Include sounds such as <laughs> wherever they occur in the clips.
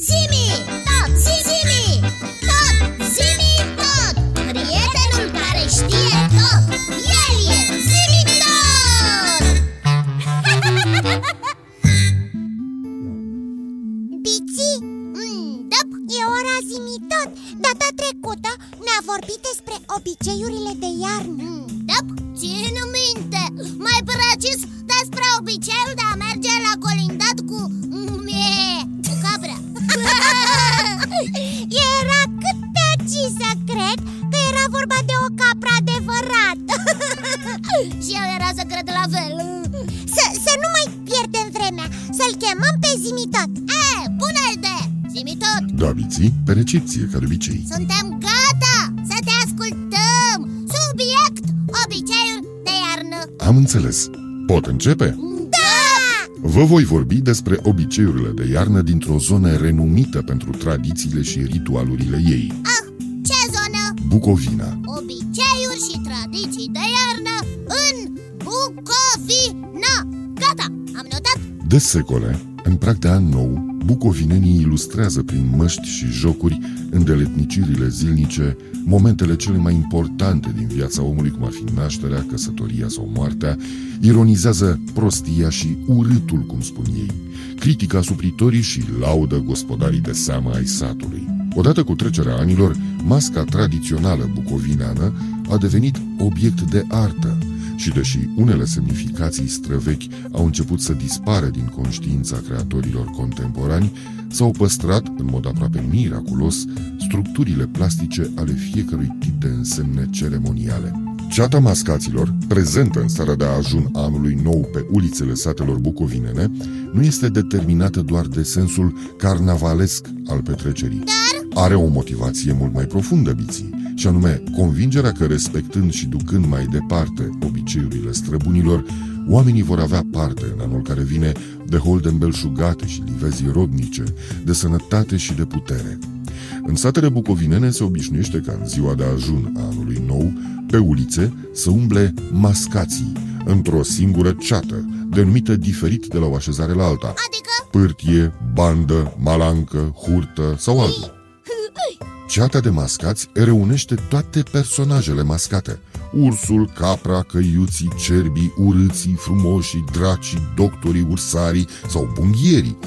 Zimi, tot, zimi, tot, zimi, tot. Prietenul care știe tot, el e zimi tot. <laughs> Biții, mm, da, e ora zimi tot. Data trecută ne-a vorbit despre obiceiurile de iarnă. Mm, da, țin minte. Mai precis despre obiceiul de a merge la colindat cu Și eu era să cred la fel să, să nu mai pierdem vremea, să-l chemăm pe zimi tot E, bună idee, zimi tot Da, biții, pe recepție, ca de obicei. Suntem gata să te ascultăm. Subiect, obiceiuri de iarnă. Am înțeles. Pot începe? Da! Vă voi vorbi despre obiceiurile de iarnă dintr-o zonă renumită pentru tradițiile și ritualurile ei. Ah, ce zonă? Bucovina. Obiceiuri și tradiții de iarnă în Bucovina Gata, am notat De secole, în prag de an nou, bucovinenii ilustrează prin măști și jocuri îndeletnicirile zilnice momentele cele mai importante din viața omului, cum ar fi nașterea, căsătoria sau moartea, ironizează prostia și urâtul, cum spun ei, critică asupritorii și laudă gospodarii de seamă ai satului. Odată cu trecerea anilor, masca tradițională bucovineană a devenit obiect de artă, și deși unele semnificații străvechi au început să dispară din conștiința creatorilor contemporani, s-au păstrat, în mod aproape miraculos, structurile plastice ale fiecărui tip de însemne ceremoniale. Ceata mascaților, prezentă în seara de ajun anului nou pe ulițele satelor bucovinene, nu este determinată doar de sensul carnavalesc al petrecerii. Dar Are o motivație mult mai profundă, biții, și anume convingerea că respectând și ducând mai departe obiceiurile străbunilor, oamenii vor avea parte în anul care vine de holde îmbelșugate și livezii rodnice, de sănătate și de putere. În satele bucovinene se obișnuiește ca în ziua de ajun a anului nou, pe ulițe, să umble mascații, într-o singură ceată, denumită diferit de la o așezare la alta. adică Pârtie, bandă, malancă, hurtă sau altul. Ceata de mascați reunește toate personajele mascate. Ursul, capra, căiuții, cerbii, urâții, frumoșii, dracii, doctorii, ursarii sau bunghierii.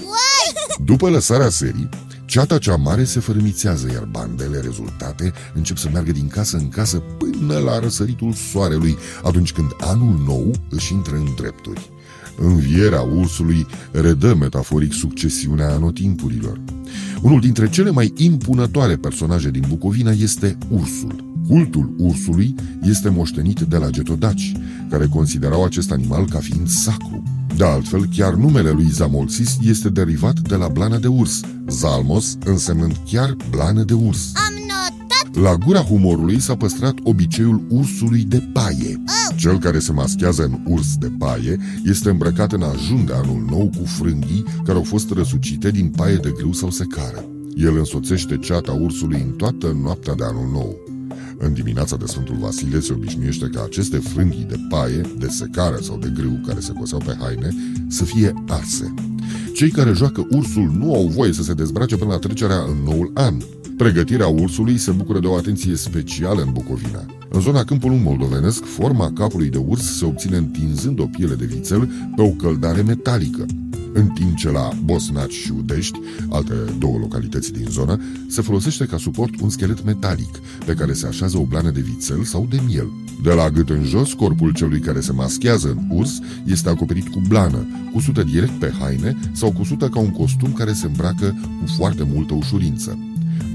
După lăsarea serii, ceata cea mare se fărâmițează, iar bandele rezultate încep să meargă din casă în casă până la răsăritul soarelui, atunci când anul nou își intră în drepturi. Învierea ursului redă metaforic succesiunea anotimpurilor. Unul dintre cele mai impunătoare personaje din Bucovina este ursul. Cultul ursului este moștenit de la getodaci, care considerau acest animal ca fiind sacru. De altfel, chiar numele lui Zamolsis este derivat de la blană de urs, Zalmos însemnând chiar blană de urs. am notat La gura humorului s-a păstrat obiceiul ursului de paie. Cel care se maschează în urs de paie este îmbrăcat în ajun de anul nou cu frânghii care au fost răsucite din paie de grâu sau secară. El însoțește ceata ursului în toată noaptea de anul nou. În dimineața de Sfântul Vasile se obișnuiește ca aceste frânghii de paie, de secară sau de grâu care se coseau pe haine să fie arse. Cei care joacă ursul nu au voie să se dezbrace până la trecerea în noul an. Pregătirea ursului se bucură de o atenție specială în Bucovina. În zona câmpului moldovenesc, forma capului de urs se obține întinzând o piele de vițel pe o căldare metalică. În timp ce la Bosnaci și Udești, alte două localități din zonă, se folosește ca suport un schelet metalic, pe care se așează o blană de vițel sau de miel. De la gât în jos, corpul celui care se maschează în urs este acoperit cu blană, cusută direct pe haine sau cusută ca un costum care se îmbracă cu foarte multă ușurință.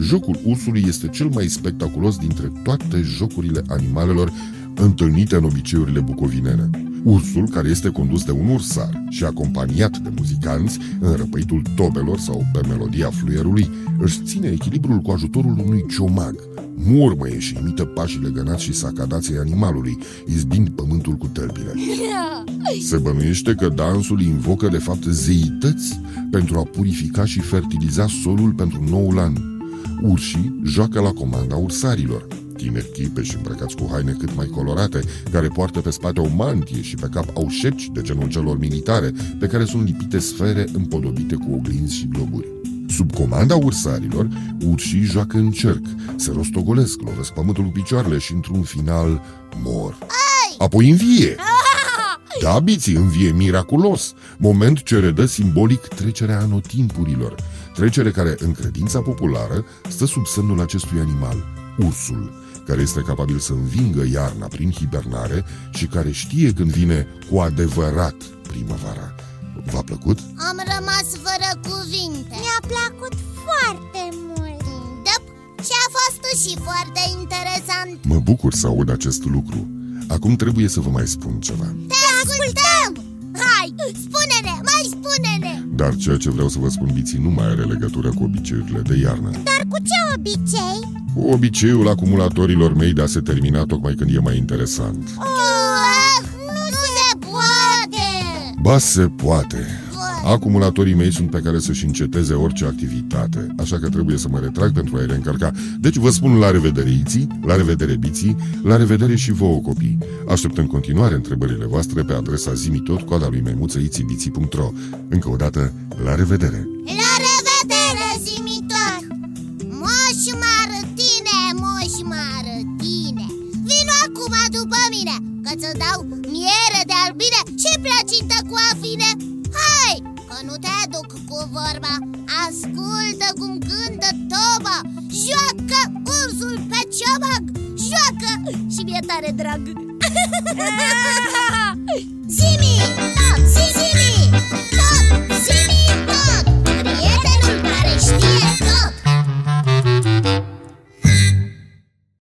Jocul ursului este cel mai spectaculos dintre toate jocurile animalelor întâlnite în obiceiurile bucovinene. Ursul, care este condus de un ursar și acompaniat de muzicanți în răpăitul tobelor sau pe melodia fluierului, își ține echilibrul cu ajutorul unui ciomag. Murmăie și imită pașii legănați și sacadații animalului, izbind pământul cu tălpile. Se bănuiește că dansul invocă de fapt zeități pentru a purifica și fertiliza solul pentru noul an. Urșii joacă la comanda ursarilor. Tineri chipe și îmbrăcați cu haine cât mai colorate, care poartă pe spate o mantie și pe cap au șepci de genul celor militare, pe care sunt lipite sfere împodobite cu oglinzi și globuri. Sub comanda ursarilor, urșii joacă în cerc, se rostogolesc, lovesc pământul cu picioarele și într-un final mor. Apoi învie! <laughs> Da, biții, învie miraculos, moment ce redă simbolic trecerea anotimpurilor, trecere care, în credința populară, stă sub semnul acestui animal, ursul, care este capabil să învingă iarna prin hibernare și care știe când vine cu adevărat primăvara. V-a plăcut? Am rămas fără cuvinte Mi-a plăcut foarte mult Da, și a fost și foarte interesant Mă bucur să aud acest lucru. Acum trebuie să vă mai spun ceva. Te Dar ceea ce vreau să vă spun, biții, nu mai are legătură cu obiceiurile de iarnă. Dar cu ce obicei? Cu obiceiul acumulatorilor mei de a se termina tocmai când e mai interesant. Ah, nu se poate Ba se poate. Acumulatorii mei sunt pe care să-și înceteze orice activitate, așa că trebuie să mă retrag pentru a-i reîncărca. Deci vă spun la revedere iții, la revedere biții, la revedere și vouă copii. Aștept în continuare întrebările voastre pe adresa zimitot, coada lui maimuță itibiții.ro. Încă o dată, la revedere! La revedere, zimitor Moș marătine, moș marătine Vino acum după mine Că-ți dau miere de albine cu vorba Ascultă cum cântă toba Joacă ursul pe ciobag Joacă și mi-e tare drag <laughs> Zimi! Zimi!